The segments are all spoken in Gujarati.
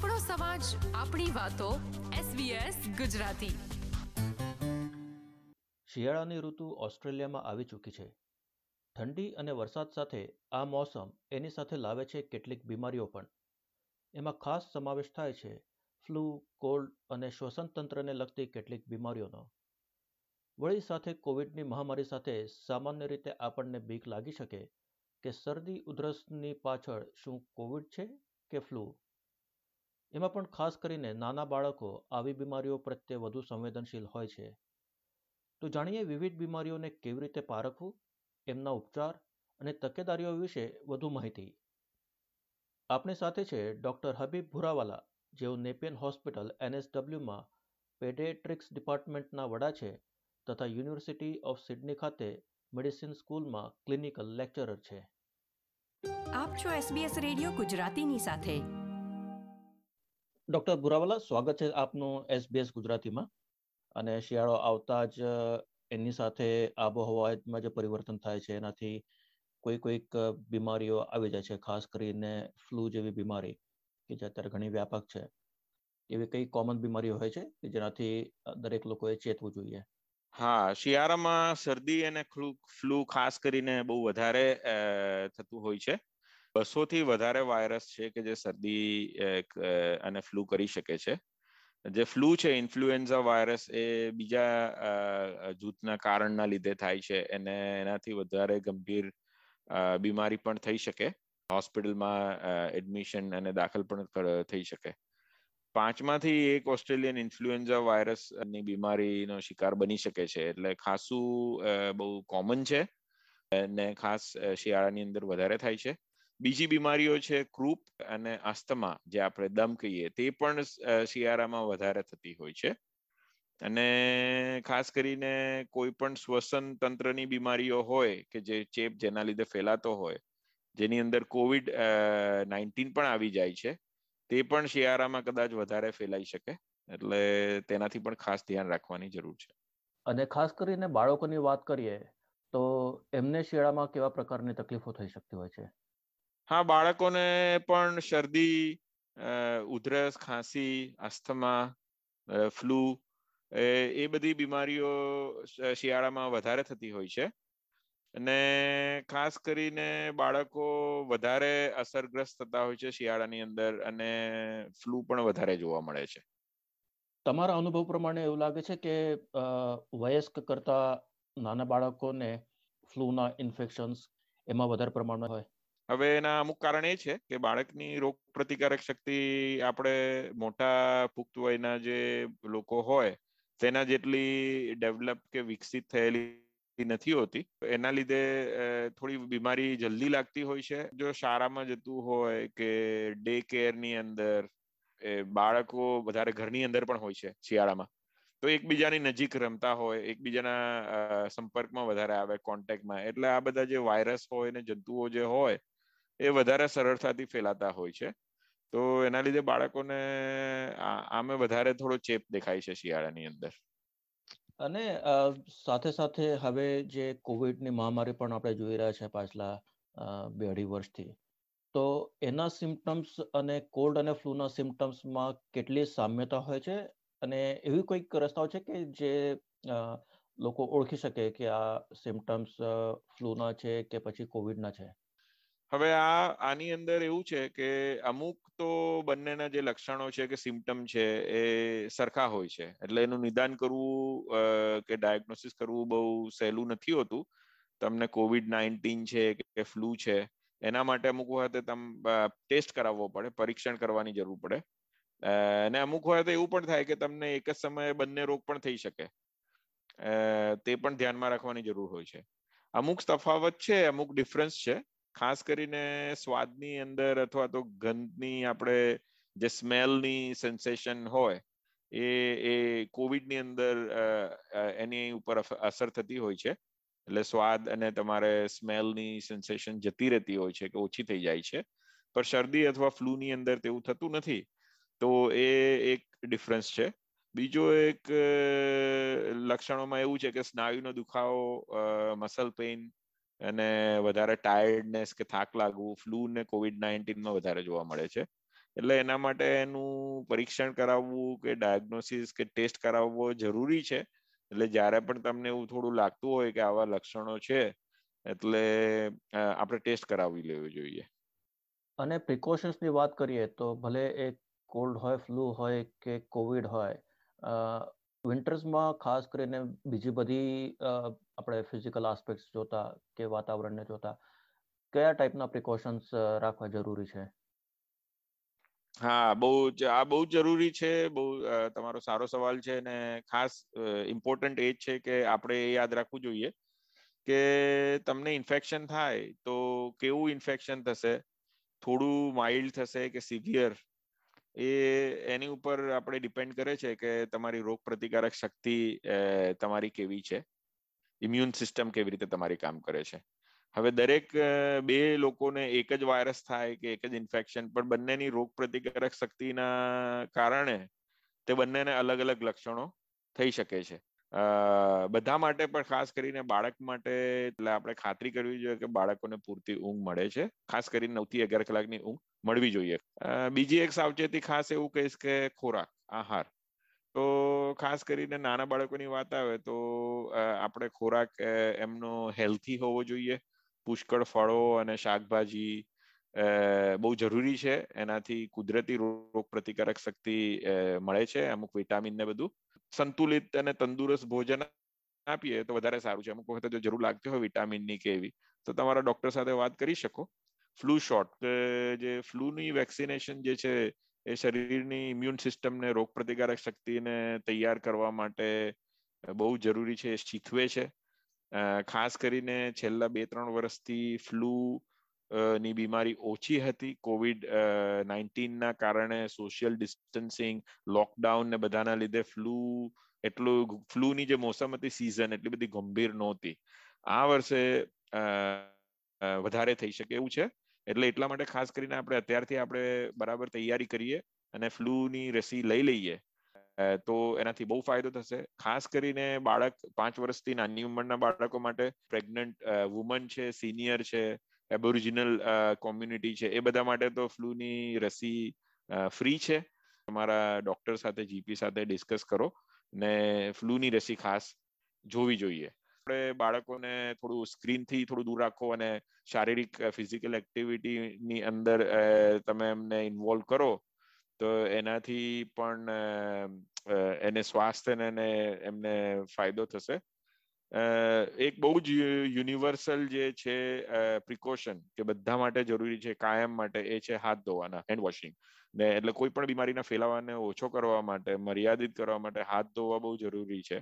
આપણો સમાજ, આપણી વાતો SBS ગુજરાતી. શિયાળાની ઋતુ ઓસ્ટ્રેલિયામાં આવી ચૂકી છે. ઠંડી અને વરસાદ સાથે આ મોસમ એની સાથે લાવે છે કેટલીક બીમારીઓ પણ. એમાં ખાસ સમાવેશ થાય છે ફ્લૂ, કોલ્ડ અને શ્વસન તંત્રને લગતી કેટલીક બીમારીઓનો. વળી સાથે કોવિડની મહામારી સાથે સામાન્ય રીતે આપણને બીક લાગી શકે કે શરદી, ઉધરસની પાછળ શું કોવિડ છે કે ફ્લૂ? એમાં પણ ખાસ કરીને નાના બાળકો આવી બીમારીઓ પ્રત્યે વધુ સંવેદનશીલ હોય છે. તો જાણીએ વિવિધ બીમારીઓને કેવી રીતે પારખવું એમના ઉપચાર અને તકેદારીઓ વિશે વધુ માહિતી. આપણી સાથે છે ડૉક્ટર હબીબ ભુરાવાલા, જેઓ નેપિયન હોસ્પિટલ એનએસડબલ્યુમાં પેડેટ્રિક્સ ડિપાર્ટમેન્ટના વડા છે તથા યુનિવર્સિટી ઓફ સિડની ખાતે મેડિસિન સ્કૂલમાં ક્લિનિકલ લેક્ચરર છે. આપ છો SBS રેડિયો ગુજરાતીની સાથે. ડોક્ટર ભુરાવાલા, સ્વાગત છે આપનું એસબીએસ ગુજરાતીમાં. અને શિયાળો આવતા જ, એની સાથે આબોહવામાં જે પરિવર્તન થાય છે, એનાથી કોઈ કોઈક બીમારીઓ આવી જાય છે, ખાસ કરીને ફ્લૂ જેવી બીમારી, કે જે અત્યારે ઘણી વ્યાપક છે. એવી કઈ કોમન બીમારીઓ હોય છે, કે જેનાથી દરેક લોકોએ ચેતવું જોઈએ? હા, શિયાળામાં શરદી અને ફ્લૂ ખાસ કરીને બહુ વધારે થતું હોય છે. બસો થી વધારે વાયરસ છે કે જે શરદી અને ફ્લૂ કરી શકે છે. જે ફ્લૂ છે ઇન્ફ્લુએન્ઝા વાયરસ એ બીજા જૂથના કારણના લીધે થાય છે. અને એનાથી વધારે ગંભીર બીમારી પણ થઈ શકે. હોસ્પિટલમાં એડમિશન અને દાખલ પણ થઈ શકે. પાંચમાંથી એક ઓસ્ટ્રેલિયન ઇન્ફ્લુએન્ઝા વાયરસની બીમારીનો શિકાર બની શકે છે. એટલે ખાસું બહુ કોમન છે. અને ખાસ શિયાળાની અંદર વધારે થાય છે. બીજી બીમારીઓ છે ક્રૂપ અને અસ્થમા જે આપણે દમ કહીએ, તે પણ શિયાળામાં વધારે થતી હોય છે. અને ખાસ કરીને કોઈ પણ શ્વસન તંત્રની બીમારીઓ હોય કે જે ચેપ જેના લીધે ફેલાતો હોય, જેની અંદર કોવિડ નાઇન્ટીન પણ આવી જાય છે, તે પણ શિયાળામાં કદાચ વધારે ફેલાઈ શકે. એટલે તેનાથી પણ ખાસ ધ્યાન રાખવાની જરૂર છે. અને ખાસ કરીને બાળકોની વાત કરીએ, તો એમને શિયાળામાં કેવા પ્રકારની તકલીફો થઈ શકતી હોય છે? હા, બાળકોને પણ શરદી ઉધરસ, ખાંસી અસ્થમા ફ્લૂ, એ બધી બીમારીઓ શિયાળામાં વધારે થતી હોય છે. અને ખાસ કરીને બાળકો વધારે અસરગ્રસ્ત થતા હોય છે શિયાળાની અંદર અને ફ્લૂ પણ વધારે જોવા મળે છે. તમારા અનુભવ પ્રમાણે એવું લાગે છે કે વયસ્ક કરતા નાના બાળકોને ફ્લૂના ઇન્ફેક્શન્સ એમાં વધારે પ્રમાણમાં હોય? હવે એના અમુક કારણ એ છે કે બાળકની રોગ પ્રતિકારક શક્તિ આપણે મોટા પુખ્ત વયના જે લોકો હોય, તેના જેટલી ડેવલપ કે વિકસિત થયેલી નથી હોતી. એના લીધે થોડી બીમારી જલ્દી લાગતી હોય છે. જો શાળામાં જતું હોય કે ડે કેરની અંદર બાળકો વધારે ઘરની અંદર પણ હોય છે શિયાળામાં, તો એકબીજાની નજીક રમતા હોય, એકબીજાના સંપર્કમાં વધારે આવે કોન્ટેક્ટમાં એટલે આ બધા જે વાયરસ હોય ને જંતુઓ જે હોય એ વધારે સરળતાથી ફેલાતા હોય છે. તો એના લીધે બાળકોને આમે વધારે થોડો ચેપ દેખાય છે શિયાળાની અંદર. અને સાથે સાથે હવે જે કોવિડની મહામારી પણ આપણે જોઈ રહ્યા છે પાછલા બે અઢી વર્ષથી, તો એના સિમ્ટમ્સ અને કોલ્ડ અને ફ્લૂના સિમ્ટમ્સમાં કેટલી સામ્યતા હોય છે? અને એવી કોઈક રસ્તાઓ છે કે જે લોકો ઓળખી શકે કે આ સિમ્ટમ્સ ફ્લૂના છે કે પછી કોવિડના છે? હવે આ, આની અંદર એવું છે કે અમુક તો બંનેના જે લક્ષણો છે કે સિમ્ટમ છે એ સરખા હોય છે. એટલે એનું નિદાન કરવું કે ડાયગ્નોસિસ કરવું બહુ સહેલું નથી હોતું. તમને કોવિડ નાઇન્ટીન છે કે ફ્લૂ છે, એના માટે અમુક વખતે તમે ટેસ્ટ કરાવવો પડે, પરીક્ષણ કરવાની જરૂર પડે. અને અમુક વખતે એવું પણ થાય કે તમને એક જ સમયે બંને રોગ પણ થઈ શકે. તે પણ ધ્યાનમાં રાખવાની જરૂર હોય છે. અમુક તફાવત છે, અમુક ડિફરન્સ છે. ખાસ કરીને સ્વાદની અંદર અથવા તો ગંધની આપણે જે સ્મેલની સેન્સેશન હોય, એ એ કોવિડની અંદર એની ઉપર અસર થતી હોય છે. એટલે સ્વાદ અને તમારે સ્મેલની સેન્સેશન જતી રહેતી હોય છે કે ઓછી થઈ જાય છે. પણ શરદી અથવા ફ્લૂની અંદર તેવું થતું નથી, તો એ એક ડિફરન્સ છે. બીજો એક લક્ષણોમાં એવું છે કે સ્નાયુનો દુખાવો મસલ પેઇન અને વધારે ટાયર્ડનેસ કે થાક લાગવું ફ્લૂ ને કોવિડ નાઇન્ટીનમાં વધારે જોવા મળે છે. એટલે એના માટે એનું પરીક્ષણ કરાવવું કે ડાયગ્નોસિસ કે ટેસ્ટ કરાવવો જરૂરી છે. એટલે જ્યારે પણ તમને એવું થોડું લાગતું હોય કે આવા લક્ષણો છે, એટલે આપણે ટેસ્ટ કરાવી લેવું જોઈએ. અને પ્રિકોશન્સની વાત કરીએ તો ભલે એ કોલ્ડ હોય ફ્લુ હોય કે કોવિડ હોય વિન્ટર્સમાં ખાસ કરીને બીજી બધી આપણે ફિઝિકલ આસ્પેક્ટ જોતા કે વાતાવરણને જોતા, કયા ટાઈપના પ્રિકોશન્સ રાખવા જરૂરી છે? હા, બહુ જ, આ બહુ જરૂરી છે, બહુ તમારો સારો સવાલ છે ને ખાસ ઇમ્પોર્ટન્ટ એ છે કે આપણે એ યાદ રાખવું જોઈએ કે તમને ઇન્ફેક્શન થાય તો કેવું ઇન્ફેક્શન થશે? થોડું માઇલ્ડ થશે કે સિવિયર એ એની ઉપર આપણે ડિપેન્ડ કરે છે કે તમારી રોગ પ્રતિકારક શક્તિ તમારી કેવી છે? ઇમ્યુન સિસ્ટમ કેવી રીતે તમારી કામ કરે છે? હવે દરેક બે લોકોને એક જ વાયરસ થાય કે એક જ ઇન્ફેક્શન, પણ બંનેની રોગ પ્રતિકારક શક્તિના કારણે તે બંનેને અલગ અલગ લક્ષણો થઈ શકે છે. બધા માટે પણ ખાસ કરીને બાળક માટે એટલે આપણે ખાતરી કરવી જોઈએ કે બાળકોને પૂરતી ઊંઘ મળે છે. ખાસ કરીને નવથી અગિયાર કલાકની ઊંઘ. મળવી જોઈએ. બીજી એક સાવચેતી ખાસ એવું કહીશ કે ખોરાક, આહાર. તો ખાસ કરીને નાના બાળકોની વાત આવે તો આપણે ખોરાક એમનો હેલ્થી હોવો જોઈએ. પુષ્કળ ફળો અને શાકભાજી બહુ જરૂરી છે. એનાથી કુદરતી રોગ પ્રતિકારક શક્તિ મળે છે. અમુક વિટામિન ને બધું. સંતુલિત અને તંદુરસ્ત ભોજન આપીએ તો વધારે સારું છે. અમુક વખતે જો જરૂર લાગતી હોય વિટામિનની કે એવી. તો તમારા ડોક્ટર સાથે વાત કરી શકો. ફ્લુ શોટ જે ફ્લૂની વેક્સિનેશન જે છે, એ શરીરની ઇમ્યુન સિસ્ટમને રોગ પ્રતિકારક શક્તિને તૈયાર કરવા માટે બહુ જરૂરી છે, એ શીખવે છે. ખાસ કરીને છેલ્લા બે ત્રણ વર્ષથી ફ્લુ ની બીમારી ઓછી હતી. કોવિડ નાઇન્ટીનના કારણે સોશિયલ ડિસ્ટન્સિંગ લોકડાઉન ને બધાના લીધે ફ્લુ એટલું ફ્લૂની જે મોસમ હતી સિઝન એટલી બધી ગંભીર નહોતી. આ વર્ષે વધારે થઈ શકે એવું છે. એટલે એટલા માટે ખાસ કરીને આપણે અત્યારથી આપણે બરાબર તૈયારી કરીએ અને ફ્લૂની રસી લઈ લઈએ. તો એનાથી બહુ ફાયદો થશે. ખાસ કરીને બાળક પાંચ વર્ષથી નાની ઉંમરના બાળકો માટે પ્રેગ્નન્ટ વુમન છે, સિનિયર છે, એબોરિજિનલ કોમ્યુનિટી છે, એ બધા માટે તો ફ્લૂની રસી ફ્રી છે. તમારા ડોક્ટર સાથે, જીપી સાથે ડિસ્કસ કરો ને ફ્લૂની રસી ખાસ જોવી જોઈએ. આપણે બાળકોને થોડું સ્ક્રીનથી થોડું દૂર રાખો અને શારીરિક ફિઝિકલ એક્ટિવિટીની અંદર તમે એમને ઇન્વોલ્વ કરો, તો એનાથી પણ એને સ્વાસ્થ્યને એમને ફાયદો થશે. એક બહુ જ યુનિવર્સલ જે છે પ્રિકોશન કે બધા માટે જરૂરી છે, કાયમ માટે, એ છે હાથ ધોવાના હેન્ડ વોશિંગ ને એટલે કોઈ પણ બીમારીના ફેલાવાને ઓછો કરવા માટે, મર્યાદિત કરવા માટે હાથ ધોવા બહુ જરૂરી છે.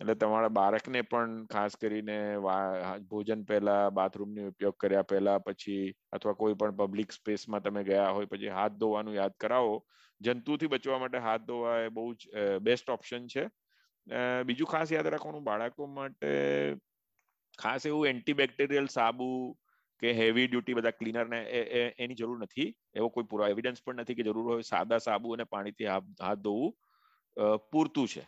એટલે તમારા બાળકને પણ ખાસ કરીને ભોજન પહેલા, બાથરૂમનો ઉપયોગ કર્યા પહેલા, પછી અથવા કોઈ પણ પબ્લિક સ્પેસમાં તમે ગયા હોય, પછી હાથ ધોવાનું યાદ કરાવો. જંતુથી બચવા માટે હાથ ધોવા એ બહુ જ બેસ્ટ ઓપ્શન છે. બીજું ખાસ યાદ રાખવાનું, બાળકો માટે ખાસ એવું એન્ટીબેક્ટેરિયલ સાબુ કે હેવી ડ્યુટી બધા ક્લીનરને એની જરૂર નથી. એવો કોઈ પૂરો એવિડન્સ પણ નથી કે જરૂર હોય સાદા સાબુ અને પાણીથી હાથ ધોવું પૂરતું છે.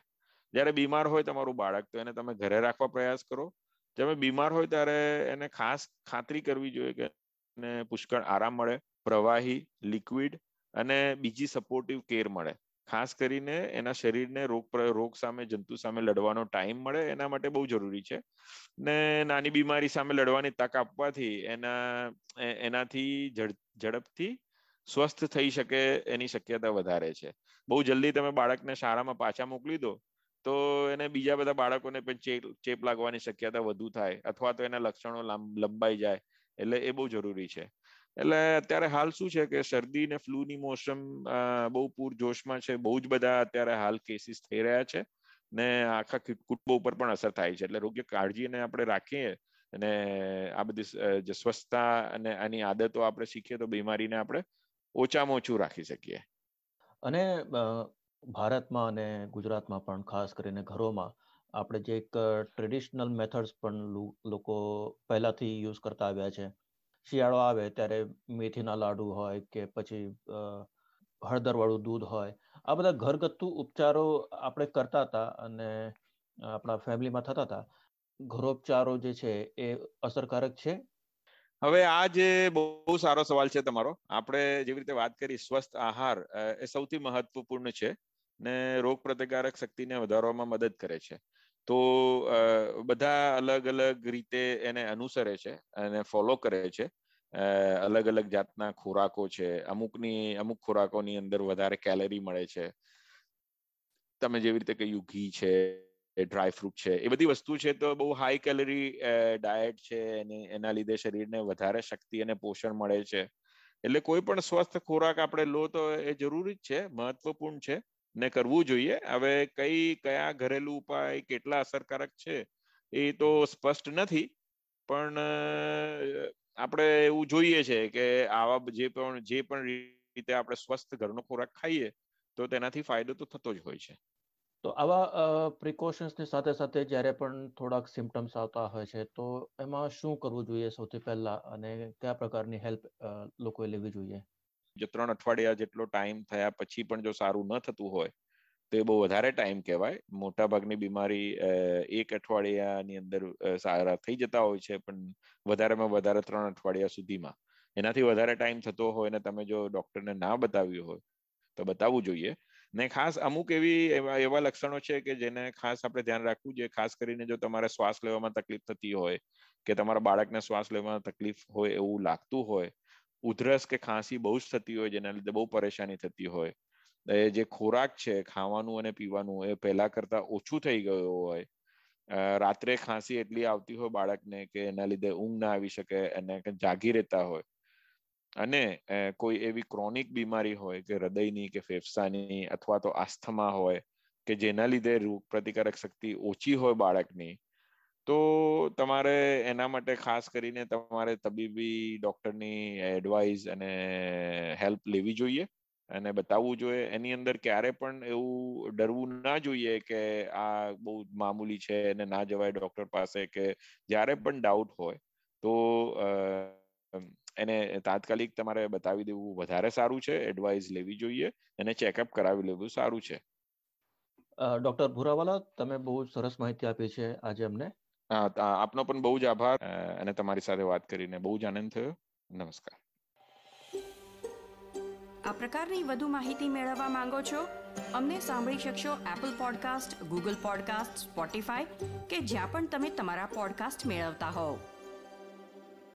જ્યારે બીમાર હોય તમારું બાળક, તો એને તમે ઘરે રાખવા પ્રયાસ કરો. તમે બીમાર હોય ત્યારે એને ખાસ ખાતરી કરવી જોઈએ કે એને પુષ્કળ આરામ મળે, પ્રવાહી, લિક્વિડ અને બીજી સપોર્ટિવ કેર મળે. ખાસ કરીને એના શરીરને રોગ રોગ સામે, જંતુ સામે લડવાનો ટાઈમ મળે, એના માટે બહુ જરૂરી છે. ને નાની બીમારી સામે લડવાની તક આપવાથી એના એનાથી ઝડપથી સ્વસ્થ થઈ શકે એની શક્યતા વધારે છે. બહુ જલ્દી તમે બાળકને શાળામાં પાછા મોકલી દો તો એને બીજા બધા બાળકોને પણ ચેપ લાગવાની શક્યતા વધુ થાય અથવા તો એના લક્ષણો લંબાઈ જાય એટલે એ બહુ જરૂરી છે. એટલે અત્યારે હાલ શું છે કે શરદી ને ફ્લૂની મોસમ બહુ પૂર જોશમાં છે, બહુ જ બધા અત્યારે હાલ કેસીસ થઈ રહ્યા છે ને આખા કુટુંબો ઉપર પણ અસર થાય છે. એટલે રોગ્ય કાળજીને આપણે રાખીએ અને આ બધી જે સ્વચ્છતા અને આની આદતો આપણે શીખીએ તો બીમારીને આપણે ઓછામાં ઓછું રાખી શકીએ. અને ભારતમાં અને ગુજરાતમાં પણ, ખાસ કરીને ઘરોમાં, આપણે જે એક ટ્રેડિશનલ મેથડ્સ પણ લોકો પહેલાથી યુઝ કરતા આવ્યા છે. શિયાળો આવે ત્યારે મેથીના લાડુ હોય કે પછી હળદરવાળું દૂધ હોય. આ બધા ઘરગથ્થુ ઉપચારો આપણે કરતા હતા અને આપણા ફેમિલીમાં થતા હતા. ઘરોપચારો જે છે એ અસરકારક છે? હવે આ જે બહુ સારો સવાલ છે તમારો. આપણે જેવી રીતે વાત કરી સ્વસ્થ આહાર એ સૌથી મહત્વપૂર્ણ છે. ને રોગ પ્રતિકારક શક્તિને વધારવામાં મદદ કરે છે. તો બધા અલગ અલગ રીતે એને અનુસરે છે અને ફોલો કરે છે. અલગ અલગ જાતના ખોરાકો છે. અમુકની, અમુક ખોરાકોની અંદર વધારે કેલરી મળે છે. તમે જેવી રીતે કહ્યું, ઘી છે ડ્રાય ફ્રૂટ છે, એ બધી વસ્તુ છે તો બહુ હાઈ કેલરી ડાયટ છે એની એના લીધે શરીરને વધારે શક્તિ અને પોષણ મળે છે. એટલે કોઈ પણ સ્વસ્થ ખોરાક આપણે લો તો એ જરૂરી જ છે, મહત્વપૂર્ણ છે. ને કરવું જોઈએ. હવે કઈ, કયા ઘરેલું ઉપાય કેટલા અસરકારક છે એ તો સ્પષ્ટ નથી. પણ આપણે એવું જોઈએ છે કે આવા જે પણ જે પણ રીતે આપણે સ્વસ્થ ઘરનો ખોરાક ખાઈએ તો તેનાથી ફાયદો તો થતો જ હોય છે. તો આવા પ્રિકોશન્સની સાથે સાથે જ્યારે પણ થોડાક સિમ્ટમ્સ આવતા હોય છે તો એમાં શું કરવું જોઈએ સૌથી પહેલા અને કયા પ્રકારની હેલ્પ લોકોએ લેવી જોઈએ? જો ત્રણ અઠવાડિયા જેટલો ટાઈમ થયા પછી પણ જો સારું ન થતું હોય, તો એ બહુ વધારે ટાઈમ કહેવાય. મોટા ભાગની બીમારી એક અઠવાડિયાની અંદર સારા થઈ જતા હોય છે, પણ વધારેમાં વધારે ત્રણ અઠવાડિયા સુધીમાં. એનાથી વધારે ટાઈમ થતો હોય ને તમે જો ડોક્ટરને ના બતાવ્યું હોય, તો બતાવવું જોઈએ. ને ખાસ અમુક એવી, એવા એવા લક્ષણો છે કે જેને ખાસ આપણે ધ્યાન રાખવું જોઈએ. ખાસ કરીને જો તમારે શ્વાસ લેવામાં તકલીફ થતી હોય, કે તમારા બાળકને શ્વાસ લેવામાં તકલીફ હોય એવું લાગતું હોય ઉધરસ કે ખાંસી બહુ જ થતી હોય, જેના લીધે બહુ પરેશાની થતી હોય. જે ખોરાક છે, ખાવાનું અને પીવાનું, એ પહેલા કરતા ઓછું થઈ ગયું હોય. રાત્રે ખાંસી એટલી આવતી હોય બાળકને કે એના લીધે ઊંઘ ના આવી શકે અને જાગી રહેતા હોય. અને કોઈ એવી ક્રોનિક બીમારી હોય કે હૃદયની કે ફેફસાની અથવા તો આસ્થમા હોય કે જેના લીધે રોગ પ્રતિકારક શક્તિ ઓછી હોય બાળકની તો તમારે એના માટે ખાસ કરીને તમારે તબીબી ડોક્ટરની એડવાઇસ અને હેલ્પ લેવી જોઈએ અને બતાવવું જોઈએ. એની અંદર ક્યારે પણ એવું ડરવું ના જોઈએ કે આ બહુ મામૂલી છે અને ના જવાય ડોક્ટર પાસે કે જ્યારે પણ ડાઉટ હોય તો એને તાત્કાલિક તમારે બતાવી દેવું વધારે સારું છે એડવાઇસ લેવી જોઈએ અને ચેકઅપ કરાવી લેવું સારું છે. ડોક્ટર ભુરાવાલા, તમે બહુ સરસ માહિતી આપી છે આજે અમને. આપનો પણ બહુ જ આભાર અને તમારી સાથે વાત કરીને બહુ જ આનંદ થયો. નમસ્કાર. આ પ્રકારની વધુ માહિતી મેળવવા માંગો છો, અમને સાંભળી શકશો Apple podcast Google podcast Spotify કે જ્યાં પણ તમે તમારા પોડકાસ્ટ મેળવતા હોવ.